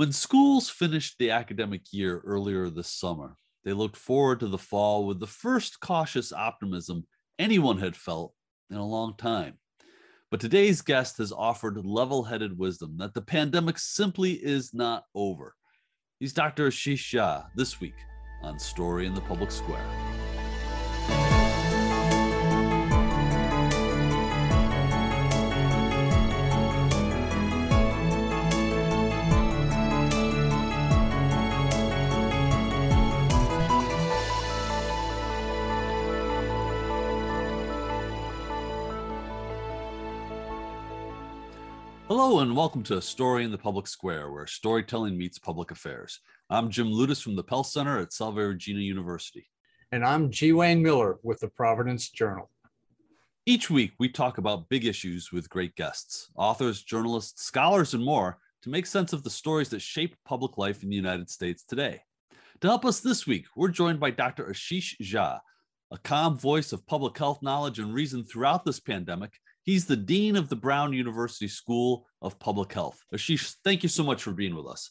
When schools finished the academic year earlier this summer, they looked forward to the fall with the first cautious optimism anyone had felt in a long time. But today's guest has offered level headed wisdom that the pandemic simply is not over. He's Dr. Ashish Jha this week on Story in the Public Square. Hello, and welcome to A Story in the Public Square, where storytelling meets public affairs. I'm Jim Ludes from the Pell Center at Salve Regina University. And I'm G. Wayne Miller with the Providence Journal. Each week, we talk about big issues with great guests, authors, journalists, scholars, and more to make sense of the stories that shape public life in the United States today. To help us this week, we're joined by Dr. Ashish Jha, a calm voice of public health knowledge and reason throughout this pandemic He's the Dean of the Brown University School of Public Health. Ashish, thank you so much for being with us.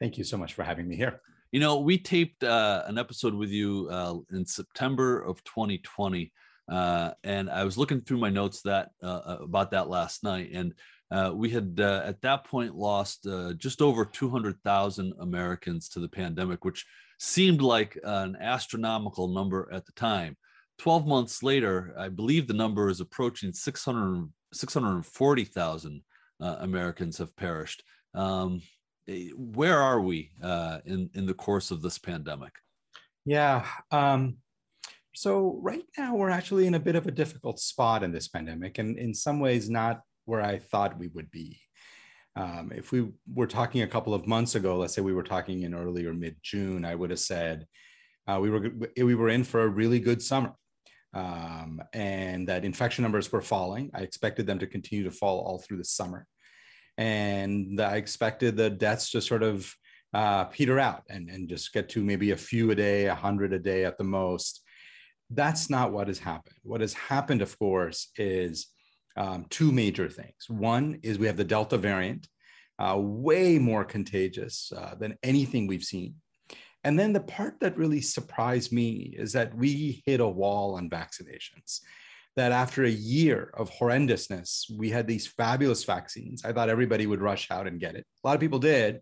Thank you so much for having me here. You know, we taped uh, an episode with you uh, in September of 2020, uh, and I was looking through my notes that uh, uh, about that last night, and uh, we had at that point lost just over 200,000 Americans to the pandemic, which seemed like an astronomical number at the time. 12 months later, I believe the number is approaching 600, 640,000 uh, Americans have perished. Um, eh, where are we uh, in, in the course of this pandemic? Yeah. Um, so, right now, we're actually in a bit of a difficult spot in this pandemic, and in some ways, not where I thought we would be. Um, if we were talking a couple of months ago, let's say we were talking in early or mid June, I would have said uh, we were we were in for a really good summer um, and that infection numbers were falling. I expected them to continue to fall all through the summer. And I expected the deaths to sort of uh, peter out and, and just get to maybe a few a day, a hundred a day at the most. That's not what has happened. What has happened, of course, is um, two major things. One is we have the Delta variant, uh, way more contagious uh, than anything we've seen. And then the part that really surprised me is that we hit a wall on vaccinations. That after a year of horrendousness, we had these fabulous vaccines. I thought everybody would rush out and get it. A lot of people did,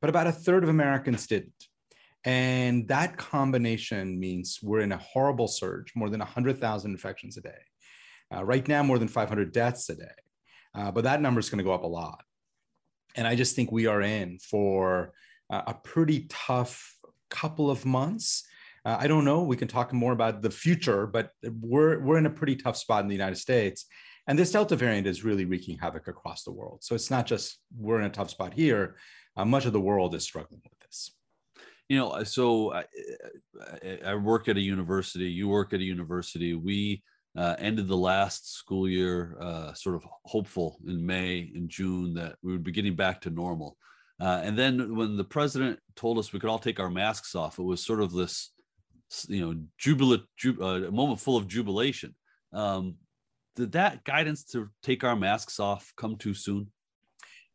but about a third of Americans didn't. And that combination means we're in a horrible surge, more than 100,000 infections a day. Uh, right now, more than 500 deaths a day. Uh, but that number is going to go up a lot. And I just think we are in for uh, a pretty tough couple of months. Uh, I don't know. We can talk more about the future, but we're we're in a pretty tough spot in the United States, and this Delta variant is really wreaking havoc across the world. So it's not just we're in a tough spot here. Uh, much of the world is struggling with this. You know, so I, I work at a university. You work at a university. We uh, ended the last school year uh, sort of hopeful in May and June that we would be getting back to normal. Uh, and then when the president told us we could all take our masks off, it was sort of this, you know, jubilant, ju- uh, moment full of jubilation. Um, did that guidance to take our masks off come too soon?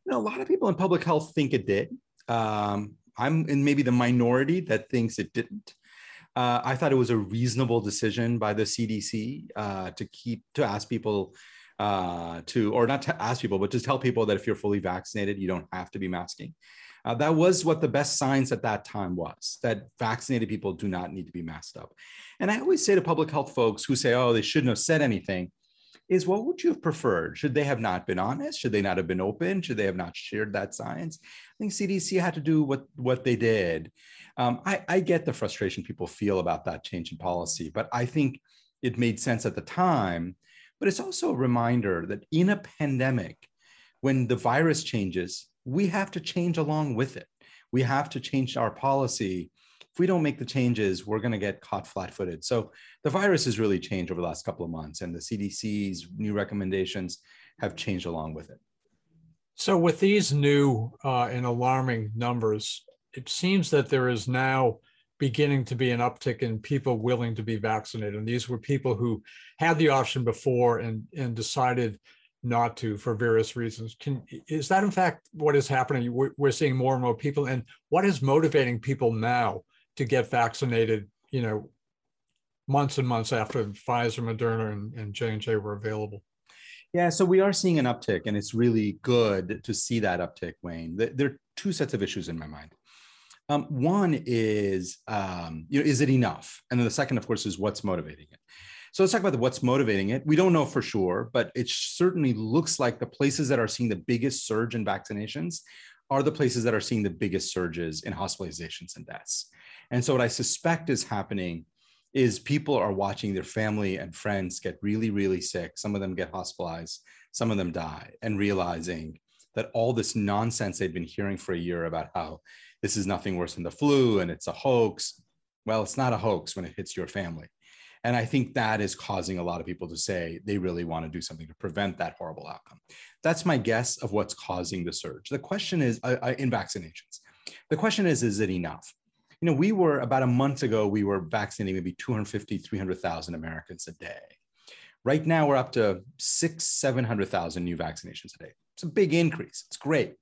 You know, a lot of people in public health think it did. Um, I'm in maybe the minority that thinks it didn't. Uh, I thought it was a reasonable decision by the CDC uh, to keep to ask people uh, to, or not to ask people, but to tell people that if you're fully vaccinated, you don't have to be masking. Uh, that was what the best science at that time was that vaccinated people do not need to be masked up. And I always say to public health folks who say, oh, they shouldn't have said anything, is what would you have preferred? Should they have not been honest? Should they not have been open? Should they have not shared that science? I think CDC had to do what, what they did. Um, I, I get the frustration people feel about that change in policy, but I think it made sense at the time but it's also a reminder that in a pandemic, when the virus changes, we have to change along with it. We have to change our policy. If we don't make the changes, we're going to get caught flat footed. So the virus has really changed over the last couple of months, and the CDC's new recommendations have changed along with it. So, with these new uh, and alarming numbers, it seems that there is now beginning to be an uptick in people willing to be vaccinated. And these were people who had the option before and, and decided not to for various reasons. Can is that in fact what is happening? We're, we're seeing more and more people, and what is motivating people now to get vaccinated? You know, months and months after Pfizer, Moderna, and, and J&J were available. Yeah, so we are seeing an uptick, and it's really good to see that uptick, Wayne. There are two sets of issues in my mind. Um, one is, um, you know, is it enough? And then the second, of course, is what's motivating it. So let's talk about the, what's motivating it. We don't know for sure, but it certainly looks like the places that are seeing the biggest surge in vaccinations are the places that are seeing the biggest surges in hospitalizations and deaths. And so what I suspect is happening is people are watching their family and friends get really, really sick. Some of them get hospitalized, some of them die, and realizing that all this nonsense they've been hearing for a year about how this is nothing worse than the flu and it's a hoax. Well, it's not a hoax when it hits your family. And I think that is causing a lot of people to say they really want to do something to prevent that horrible outcome. That's my guess of what's causing the surge. The question is uh, in vaccinations. The question is, is it enough? you know, we were about a month ago, we were vaccinating maybe 250, 300,000 Americans a day. Right now, we're up to six, 700,000 new vaccinations a day. It's a big increase. It's great.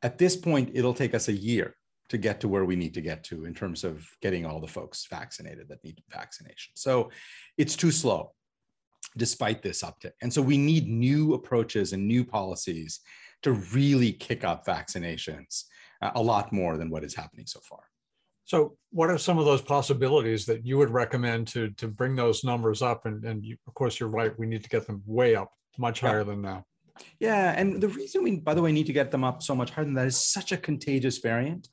At this point, it'll take us a year to get to where we need to get to in terms of getting all the folks vaccinated that need vaccination. So it's too slow despite this uptick. And so we need new approaches and new policies to really kick up vaccinations uh, a lot more than what is happening so far. So, what are some of those possibilities that you would recommend to to bring those numbers up? And and you, of course, you're right. We need to get them way up, much higher yeah. than now. Yeah, and the reason we, by the way, need to get them up so much higher than that is such a contagious variant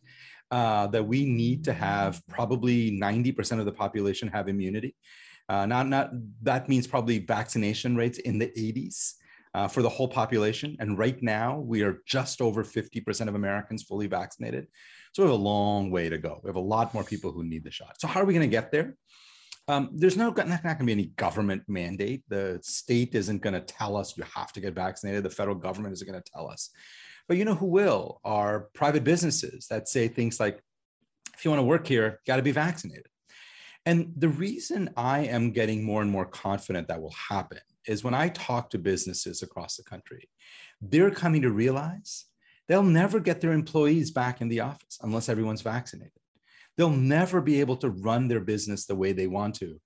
uh, that we need to have probably 90% of the population have immunity. Uh, not not that means probably vaccination rates in the 80s. Uh, for the whole population. And right now, we are just over 50% of Americans fully vaccinated. So we have a long way to go. We have a lot more people who need the shot. So how are we going to get there? Um, there's no not, not going to be any government mandate. The state isn't going to tell us you have to get vaccinated. The federal government isn't going to tell us. But you know who will are private businesses that say things like, if you want to work here, got to be vaccinated. And the reason I am getting more and more confident that will happen is when I talk to businesses across the country, they're coming to realize They'll never get their employees back in the office unless everyone's vaccinated. They'll never be able to run their business the way they want to.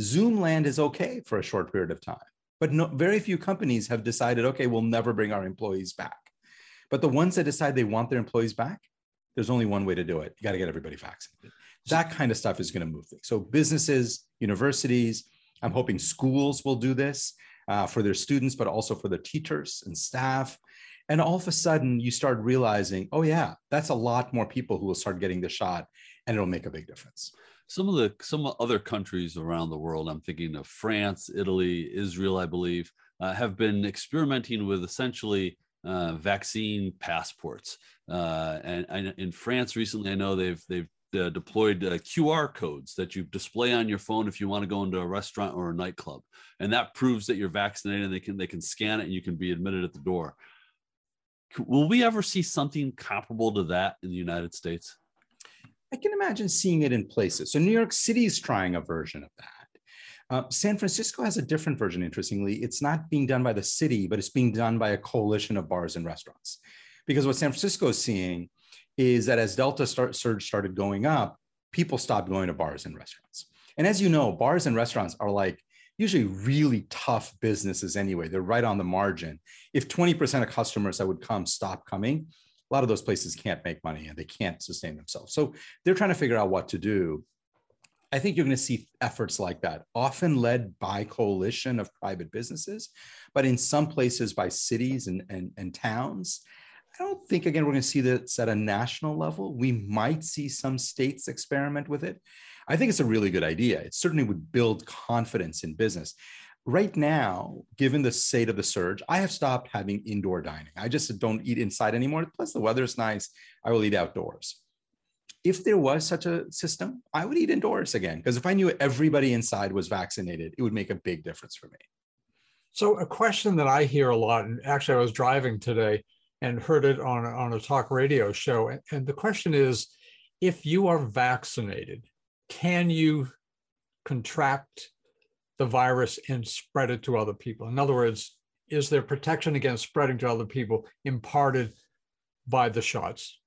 Zoom land is okay for a short period of time, but no, very few companies have decided, okay, we'll never bring our employees back. But the ones that decide they want their employees back, there's only one way to do it. You got to get everybody vaccinated. That kind of stuff is going to move things. So businesses, universities, I'm hoping schools will do this uh, for their students, but also for their teachers and staff. And all of a sudden, you start realizing, oh, yeah, that's a lot more people who will start getting the shot and it'll make a big difference. Some of the some other countries around the world, I'm thinking of France, Italy, Israel, I believe, uh, have been experimenting with essentially uh, vaccine passports. Uh, and, and, in France recently, I know they've they've uh, deployed uh, QR codes that you display on your phone if you want to go into a restaurant or a nightclub, and that proves that you're vaccinated. And they can they can scan it and you can be admitted at the door will we ever see something comparable to that in the United States? I can imagine seeing it in places. So New York City is trying a version of that. Uh, San Francisco has a different version, interestingly. It's not being done by the city, but it's being done by a coalition of bars and restaurants. Because what San Francisco is seeing is that as Delta start, surge started going up, people stopped going to bars and restaurants. And as you know, bars and restaurants are like usually really tough businesses anyway. They're right on the margin. If 20% of customers that would come stop coming, a lot of those places can't make money and they can't sustain themselves. So they're trying to figure out what to do. I think you're going to see efforts like that, often led by coalition of private businesses, but in some places by cities and, and, and towns. I don't think, again, we're going to see this at a national level. We might see some states experiment with it. I think it's a really good idea. It certainly would build confidence in business. Right now, given the state of the surge, I have stopped having indoor dining. I just don't eat inside anymore. Plus, the weather is nice. I will eat outdoors. If there was such a system, I would eat indoors again because if I knew everybody inside was vaccinated, it would make a big difference for me. So, a question that I hear a lot, and actually, I was driving today and heard it on, on a talk radio show. And the question is if you are vaccinated, can you contract the virus and spread it to other people? In other words, is there protection against spreading to other people imparted by the shots?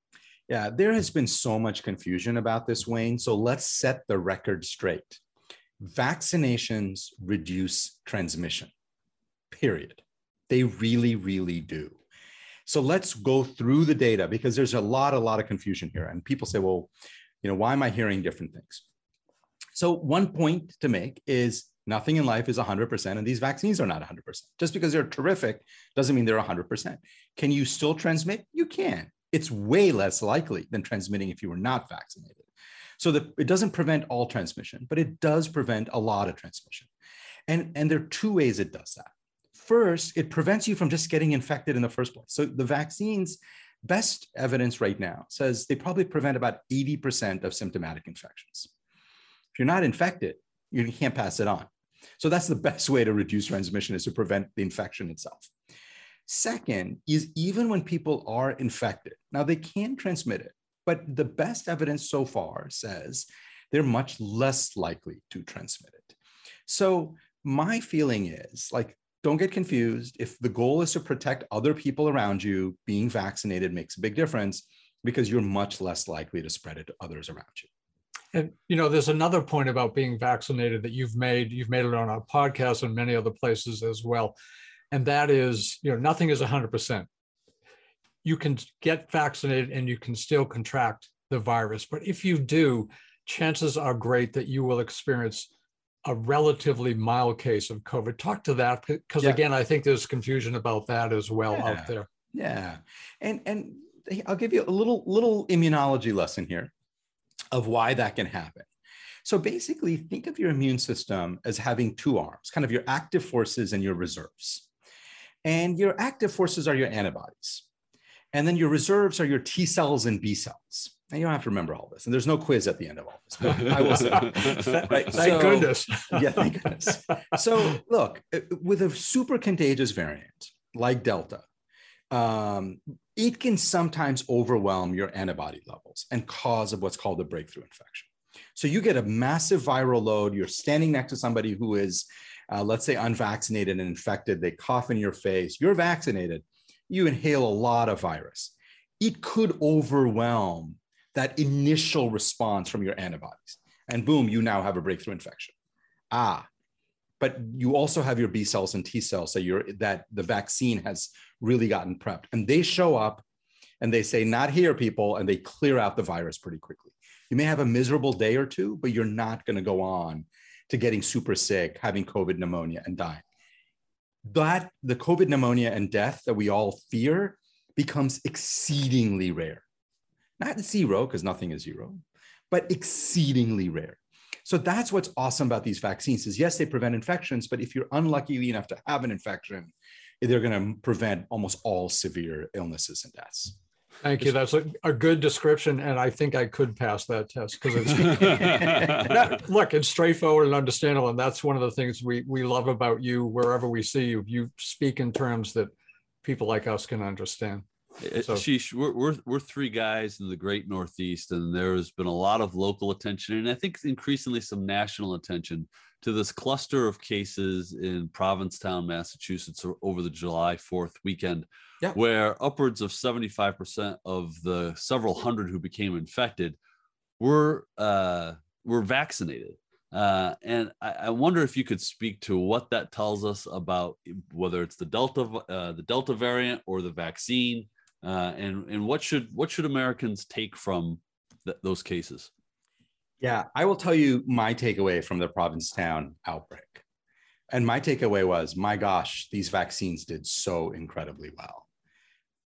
Yeah, there has been so much confusion about this, Wayne. So let's set the record straight. Vaccinations reduce transmission, period. They really, really do. So let's go through the data because there's a lot, a lot of confusion here. And people say, well, you know, why am I hearing different things? So one point to make is nothing in life is 100%, and these vaccines are not 100%. Just because they're terrific doesn't mean they're 100%. Can you still transmit? You can. It's way less likely than transmitting if you were not vaccinated. So the, it doesn't prevent all transmission, but it does prevent a lot of transmission. And, and there are two ways it does that. First, it prevents you from just getting infected in the first place. So the vaccines, best evidence right now says they probably prevent about 80% of symptomatic infections. If you're not infected, you can't pass it on. So that's the best way to reduce transmission is to prevent the infection itself. Second is even when people are infected, now they can transmit it, but the best evidence so far says they're much less likely to transmit it. So my feeling is like, don't get confused. If the goal is to protect other people around you, being vaccinated makes a big difference because you're much less likely to spread it to others around you. And you know, there's another point about being vaccinated that you've made. You've made it on our podcast and many other places as well, and that is, you know, nothing is 100 percent you can get vaccinated and you can still contract the virus. But if you do, chances are great that you will experience a relatively mild case of COVID. Talk to that because yeah. again, I think there's confusion about that as well yeah. out there. Yeah, and and I'll give you a little little immunology lesson here of why that can happen. So basically, think of your immune system as having two arms, kind of your active forces and your reserves. And your active forces are your antibodies. And then your reserves are your T cells and B cells. And you don't have to remember all this. And there's no quiz at the end of all this. I will say. right? Thank so, goodness. yeah, thank goodness. So look, uh, with a super contagious variant like Delta, um, it can sometimes overwhelm your antibody levels and cause of what's called a breakthrough infection. So you get a massive viral load. You're standing next to somebody who is, uh, let's say, unvaccinated and infected. They cough in your face. You're vaccinated you inhale a lot of virus. It could overwhelm that initial response from your antibodies. And boom, you now have a breakthrough infection. Ah, but you also have your B cells and T cells so you're, that the vaccine has really gotten prepped. And they show up and they say, not here, people, and they clear out the virus pretty quickly. You may have a miserable day or two, but you're not going to go on to getting super sick, having COVID pneumonia, and dying that the COVID pneumonia and death that we all fear becomes exceedingly rare. Not zero, because nothing is zero, but exceedingly rare. So that's what's awesome about these vaccines is yes, they prevent infections, but if you're unlucky enough to have an infection, they're going to prevent almost all severe illnesses and deaths. Thank you. That's a, a, good description, and I think I could pass that test because it's look, it's straightforward and understandable, and that's one of the things we we love about you. Wherever we see you, you speak in terms that people like us can understand. So, Sheesh, we're, we're we're three guys in the Great Northeast, and there has been a lot of local attention, and I think increasingly some national attention to this cluster of cases in Provincetown, Massachusetts, over the July Fourth weekend yeah. where upwards of 75% of the several hundred who became infected were uh, were vaccinated. Uh, and I, I, wonder if you could speak to what that tells us about whether it's the Delta uh, the Delta variant or the vaccine, uh, and and what should what should Americans take from th- those cases? Yeah, I will tell you my takeaway from the Provincetown outbreak. And my takeaway was, my gosh, these vaccines did so incredibly well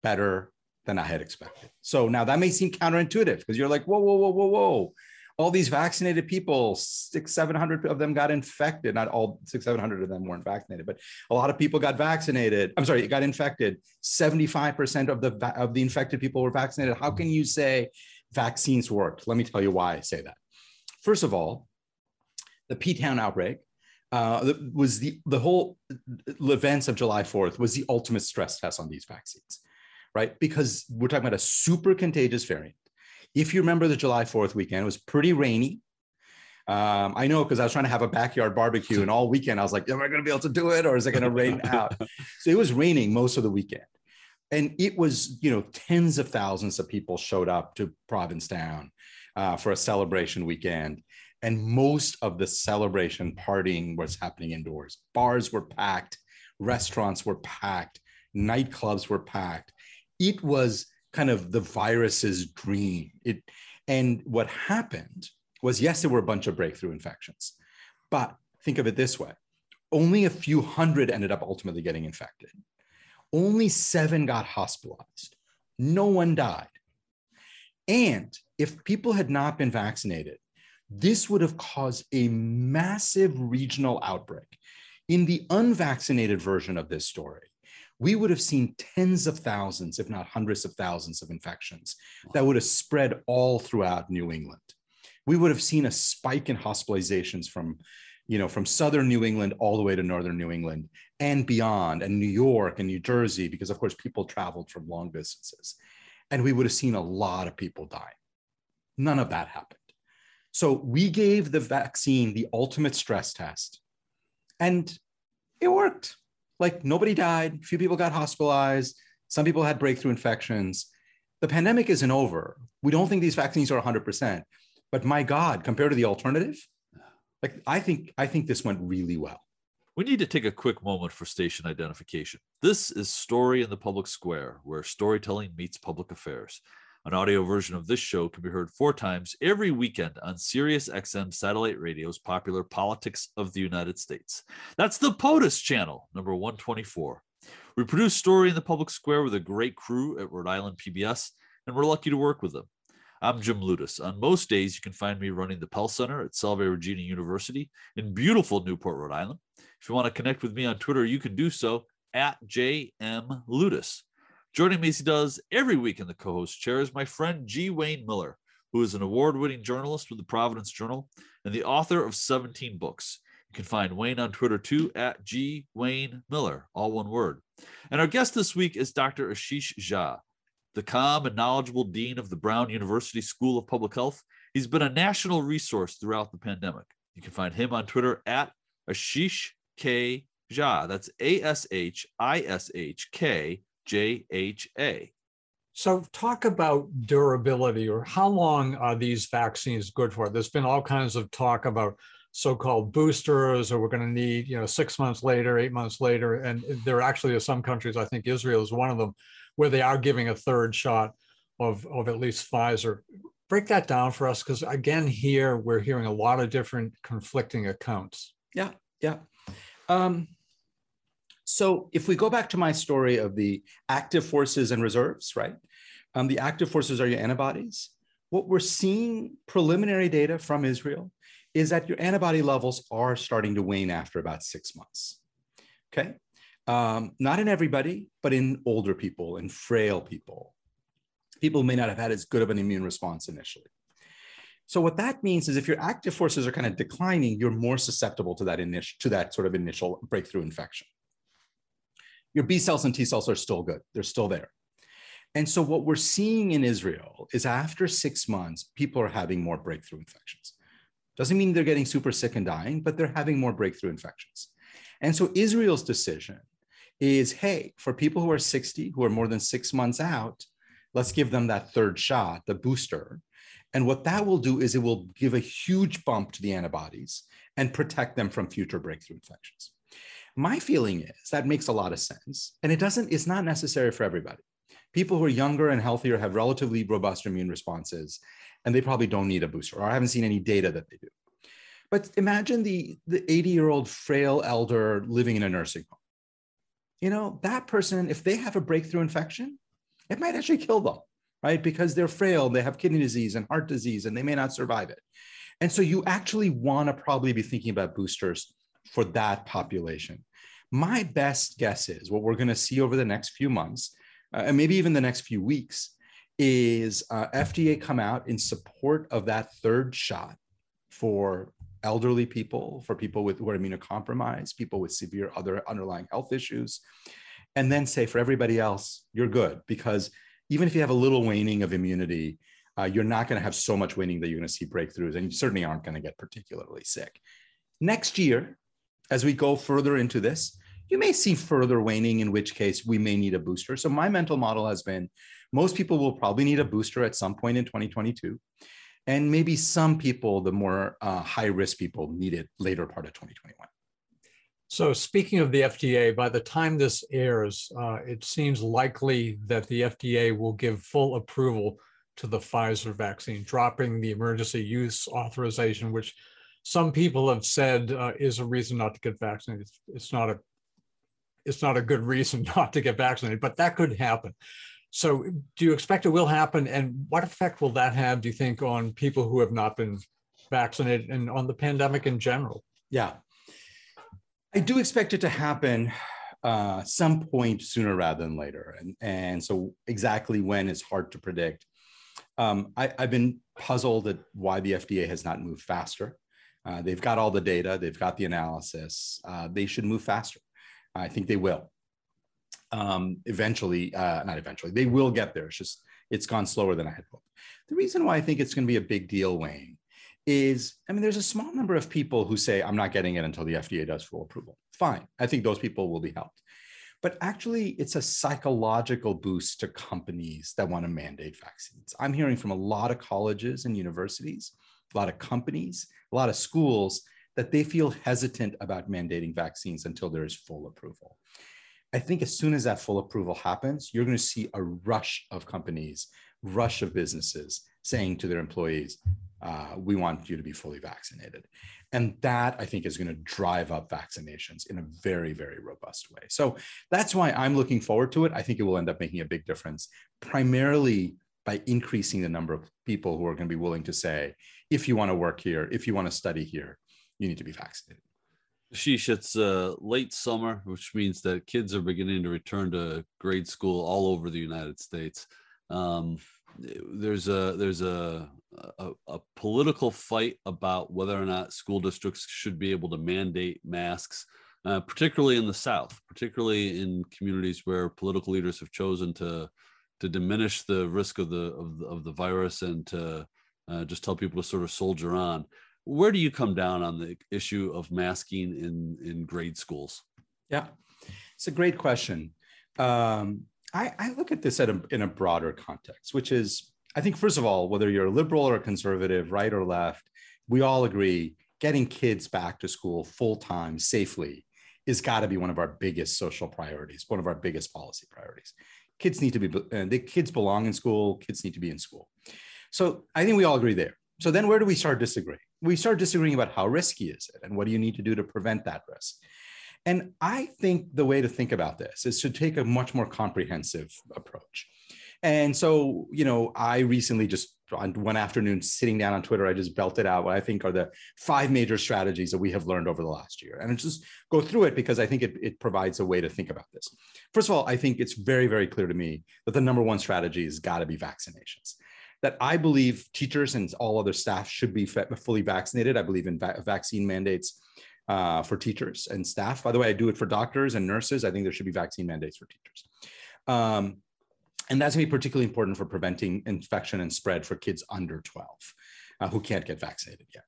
better than I had expected. So now that may seem counterintuitive because you're like, whoa, whoa, whoa, whoa, whoa. All these vaccinated people, six, 700 of them got infected. Not all six, 700 of them weren't vaccinated, but a lot of people got vaccinated. I'm sorry, got infected. 75% of the, of the infected people were vaccinated. How can you say vaccines worked? Let me tell you why I say that. First of all, the P-Town outbreak uh, was the, the whole events of July 4th was the ultimate stress test on these vaccines right? Because we're talking about a super contagious variant. If you remember the July 4th weekend, it was pretty rainy. Um, I know because I was trying to have a backyard barbecue, and all weekend I was like, "Am I going to be able to do it, or is it going to rain out?" So it was raining most of the weekend, and it was you know tens of thousands of people showed up to Provincetown uh, for a celebration weekend, and most of the celebration partying was happening indoors. Bars were packed, restaurants were packed, nightclubs were packed. It was kind of the virus's dream. It and what happened was yes, there were a bunch of breakthrough infections, but think of it this way: only a few hundred ended up ultimately getting infected. Only seven got hospitalized. No one died. And if people had not been vaccinated, this would have caused a massive regional outbreak. In the unvaccinated version of this story, we would have seen tens of thousands, if not hundreds of thousands of infections that would have spread all throughout New England. We would have seen a spike in hospitalizations from, you know, from southern New England all the way to northern New England and beyond, and New York and New Jersey, because of course people traveled from long distances. And we would have seen a lot of people die. None of that happened. So we gave the vaccine the ultimate stress test, and it worked like nobody died, few people got hospitalized, some people had breakthrough infections. The pandemic isn't over. We don't think these vaccines are 100%, but my God, compared to the alternative, like I think I think this went really well. We need to take a quick moment for station identification. This is Story in the Public Square, where storytelling meets public affairs. An audio version of this show can be heard four times every weekend on Sirius XM satellite radio's popular Politics of the United States. That's the POTUS channel, number 124. We produce Story in the Public Square with a great crew at Rhode Island PBS, and we're lucky to work with them. I'm Jim Ludes. On most days, you can find me running the Pell Center at Salve Regina University in beautiful Newport, Rhode Island. If you want to connect with me on Twitter, you can do so at JM. Joining me as he does every week in the co host chair is my friend G. Wayne Miller, who is an award winning journalist with the Providence Journal and the author of 17 books. You can find Wayne on Twitter too at G. Wayne Miller, all one word. And our guest this week is Dr. Ashish Jha, the calm and knowledgeable dean of the Brown University School of Public Health. He's been a national resource throughout the pandemic. You can find him on Twitter at Ashish K. Jha. That's A S H I S H K JHA. So, talk about durability or how long are these vaccines good for? There's been all kinds of talk about so-called boosters, or we're going to need, you know, six months later, eight months later, and there actually are some countries. I think Israel is one of them, where they are giving a third shot of of at least Pfizer. Break that down for us, because again, here we're hearing a lot of different conflicting accounts. Yeah, yeah. Um, so if we go back to my story of the active forces and reserves, right? Um, the active forces are your antibodies. What we're seeing preliminary data from Israel is that your antibody levels are starting to wane after about six months. Okay. Um, not in everybody, but in older people and frail people. People may not have had as good of an immune response initially. So what that means is if your active forces are kind of declining, you're more susceptible to that initial to that sort of initial breakthrough infection your B cells and T cells are still good. They're still there. And so what we're seeing in Israel is after six months, people are having more breakthrough infections. Doesn't mean they're getting super sick and dying, but they're having more breakthrough infections. And so Israel's decision is, hey, for people who are 60, who are more than six months out, let's give them that third shot, the booster. And what that will do is it will give a huge bump to the antibodies and protect them from future breakthrough infections. My feeling is that makes a lot of sense. And it doesn't, it's not necessary for everybody. People who are younger and healthier have relatively robust immune responses, and they probably don't need a booster, or I haven't seen any data that they do. But imagine the, the 80 year old frail elder living in a nursing home. You know, that person, if they have a breakthrough infection, it might actually kill them, right? Because they're frail, they have kidney disease and heart disease, and they may not survive it. And so you actually want to probably be thinking about boosters for that population. My best guess is what we're going to see over the next few months, uh, and maybe even the next few weeks, is uh, FDA come out in support of that third shot for elderly people, for people with who are immunocompromised, people with severe other underlying health issues, and then say for everybody else, you're good because even if you have a little waning of immunity, uh, you're not going to have so much winning that you're going to see breakthroughs, and you certainly aren't going to get particularly sick. Next year, as we go further into this, you may see further waning, in which case we may need a booster. So my mental model has been most people will probably need a booster at some point in 2022. And maybe some people, the more uh, high risk people, need it later part of 2021. So, speaking of the FDA, by the time this airs, uh, it seems likely that the FDA will give full approval to the Pfizer vaccine, dropping the emergency use authorization, which some people have said uh, is a reason not to get vaccinated. It's, it's not a it's not a good reason not to get vaccinated, but that could happen. So, do you expect it will happen? And what effect will that have, do you think, on people who have not been vaccinated and on the pandemic in general? Yeah. I do expect it to happen uh, some point sooner rather than later. And, and so, exactly when is hard to predict. Um, I, have been puzzled at why the FDA has not moved faster. Uh, they've got all the data, they've got the analysis. Uh, they should move faster. I think they will. Um, eventually, uh, not eventually, they will get there. It's just it's gone slower than I had hoped. The reason why I think it's going to be a big deal, Wayne, is I mean, there's a small number of people who say, I'm not getting it until the FDA does full approval. Fine. I think those people will be helped. But actually, it's a psychological boost to companies that want to mandate vaccines. I'm hearing from a lot of colleges and universities, a lot of companies, a lot of schools that they feel hesitant about mandating vaccines until there is full approval. I think as soon as that full approval happens, you're going to see a rush of companies, rush of businesses saying to their employees, uh, we want you to be fully vaccinated. And that I think is going to drive up vaccinations in a very, very robust way. So that's why I'm looking forward to it. I think it will end up making a big difference, primarily by increasing the number of people who are going to be willing to say, if you want to work here, if you want to study here, you need to be vaccinated. Sheesh, it's uh, late summer, which means that kids are beginning to return to grade school all over the United States. Um, there's a there's a, a, a political fight about whether or not school districts should be able to mandate masks, uh, particularly in the South, particularly in communities where political leaders have chosen to to diminish the risk of the of the, of the virus and to uh, just tell people to sort of soldier on. Where do you come down on the issue of masking in in grade schools? Yeah it's a great question. Um, I, I, look at this at a, in a broader context which is i think first of all whether you're a liberal or a conservative right or left we all agree getting kids back to school full time safely is got to be one of our biggest social priorities one of our biggest policy priorities kids need to be uh, the kids belong in school kids need to be in school so i think we all agree there so then where do we start disagreeing we start disagreeing about how risky is it and what do you need to do to prevent that risk. And I think the way to think about this is to take a much more comprehensive approach. And so, you know, I recently just on one afternoon sitting down on Twitter, I just belted out what I think are the five major strategies that we have learned over the last year. And I just go through it because I think it, it provides a way to think about this. First of all, I think it's very, very clear to me that the number one strategy has got to be vaccinations that I believe teachers and all other staff should be fully vaccinated. I believe in va- vaccine mandates uh, for teachers and staff. By the way, I do it for doctors and nurses. I think there should be vaccine mandates for teachers. Um, and that's going to be particularly important for preventing infection and spread for kids under 12 uh, who can't get vaccinated yet.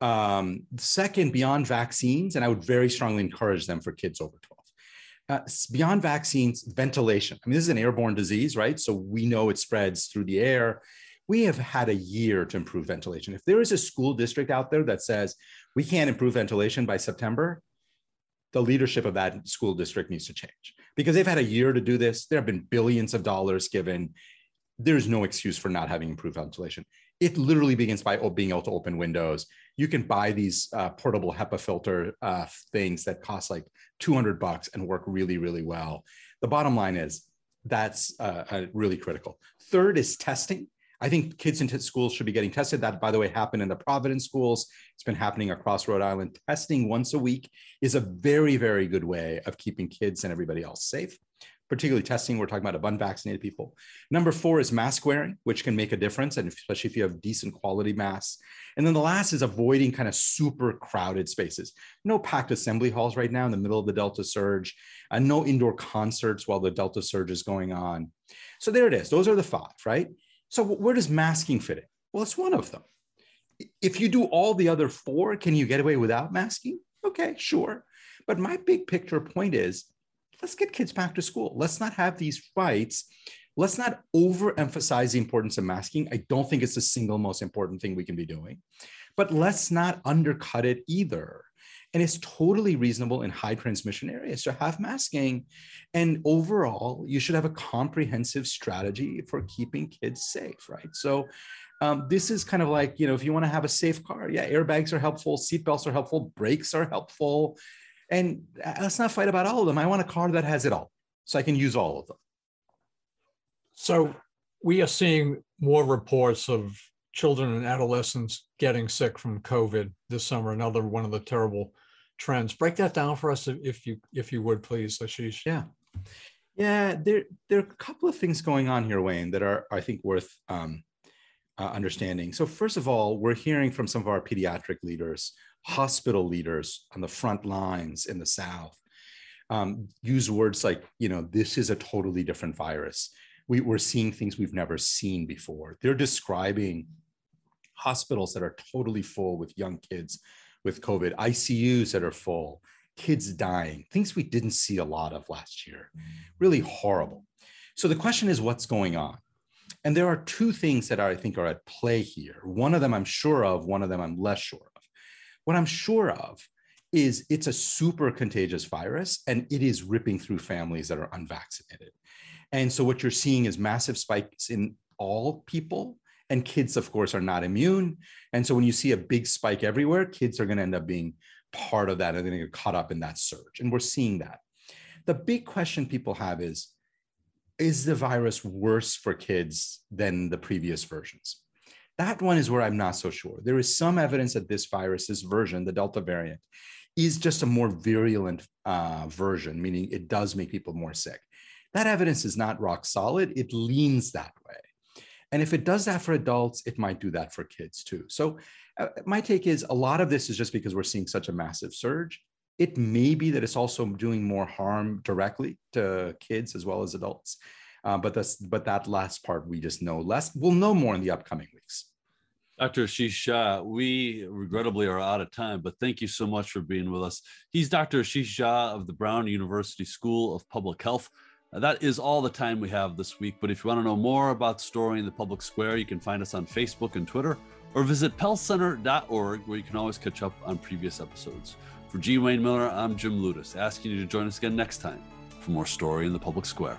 Um, second, beyond vaccines, and I would very strongly encourage them for kids over 12. Uh, beyond vaccines, ventilation. I mean, this is an airborne disease, right? So we know it spreads through the air we have had a year to improve ventilation. If there is a school district out there that says we can't improve ventilation by September, the leadership of that school district needs to change because they've had a year to do this. There have been billions of dollars given. There's no excuse for not having improved ventilation. It literally begins by being able to open windows. You can buy these uh, portable HEPA filter uh, things that cost like 200 bucks and work really, really well. The bottom line is that's uh, really critical. Third is testing. I think kids in schools should be getting tested. That, by the way, happened in the Providence schools. It's been happening across Rhode Island. Testing once a week is a very, very good way of keeping kids and everybody else safe, particularly testing. We're talking about unvaccinated people. Number four is mask wearing, which can make a difference, and especially if you have decent quality masks. And then the last is avoiding kind of super crowded spaces. No packed assembly halls right now in the middle of the Delta surge, and no indoor concerts while the Delta surge is going on. So there it is. Those are the five, right? So where does masking fit in? Well, it's one of them. If you do all the other four, can you get away without masking? Okay, sure. But my big picture point is let's get kids back to school. Let's not have these fights. Let's not overemphasize the importance of masking. I don't think it's the single most important thing we can be doing, but let's not undercut it either. And it's totally reasonable in high transmission areas to have masking. And overall, you should have a comprehensive strategy for keeping kids safe, right? So um, this is kind of like, you know, if you want to have a safe car, yeah, airbags are helpful, seatbelts are helpful, brakes are helpful. And uh, let's not fight about all of them. I want a car that has it all so I can use all of them. So we are seeing more reports of children and adolescents getting sick from COVID this summer, another one of the terrible trends. Break that down for us if you if you would please, Ashish. Yeah. Yeah, there, there are a couple of things going on here, Wayne, that are, I think, worth um, uh, understanding. So, first of all, we're hearing from some of our pediatric leaders, hospital leaders on the front lines in the South, um, use words like, you know, this is a totally different virus. We, we're seeing things we've never seen before. They're describing hospitals that are totally full with young kids with COVID, ICUs that are full, kids dying, things we didn't see a lot of last year. Really horrible. So the question is, what's going on? And there are two things that are, I think are at play here. One of them I'm sure of, one of them I'm less sure of. What I'm sure of is it's a super contagious virus and it is ripping through families that are unvaccinated. And so what you're seeing is massive spikes in all people and kids, of course, are not immune. And so when you see a big spike everywhere, kids are going to end up being part of that and they're going to get caught up in that surge. And we're seeing that. The big question people have is Is the virus worse for kids than the previous versions? That one is where I'm not so sure. There is some evidence that this virus, this version, the Delta variant, is just a more virulent uh, version, meaning it does make people more sick. That evidence is not rock solid. It leans that way. And if it does that for adults, it might do that for kids too. So, uh, my take is a lot of this is just because we're seeing such a massive surge. It may be that it's also doing more harm directly to kids as well as adults. Uh, but but that last part we just know less. We'll know more in the upcoming weeks. Dr. Ashish Jha, we regrettably are out of time, but thank you so much for being with us. He's Dr. Ashish Jha of the Brown University School of Public Health. Uh, that is all the time we have this week. But if you want to know more about Story in the Public Square, you can find us on Facebook and Twitter or visit pellcenter.org where you can always catch up on previous episodes. For G. Wayne Miller, I'm Jim Ludes, asking you to join us again next time for more Story in the Public Square.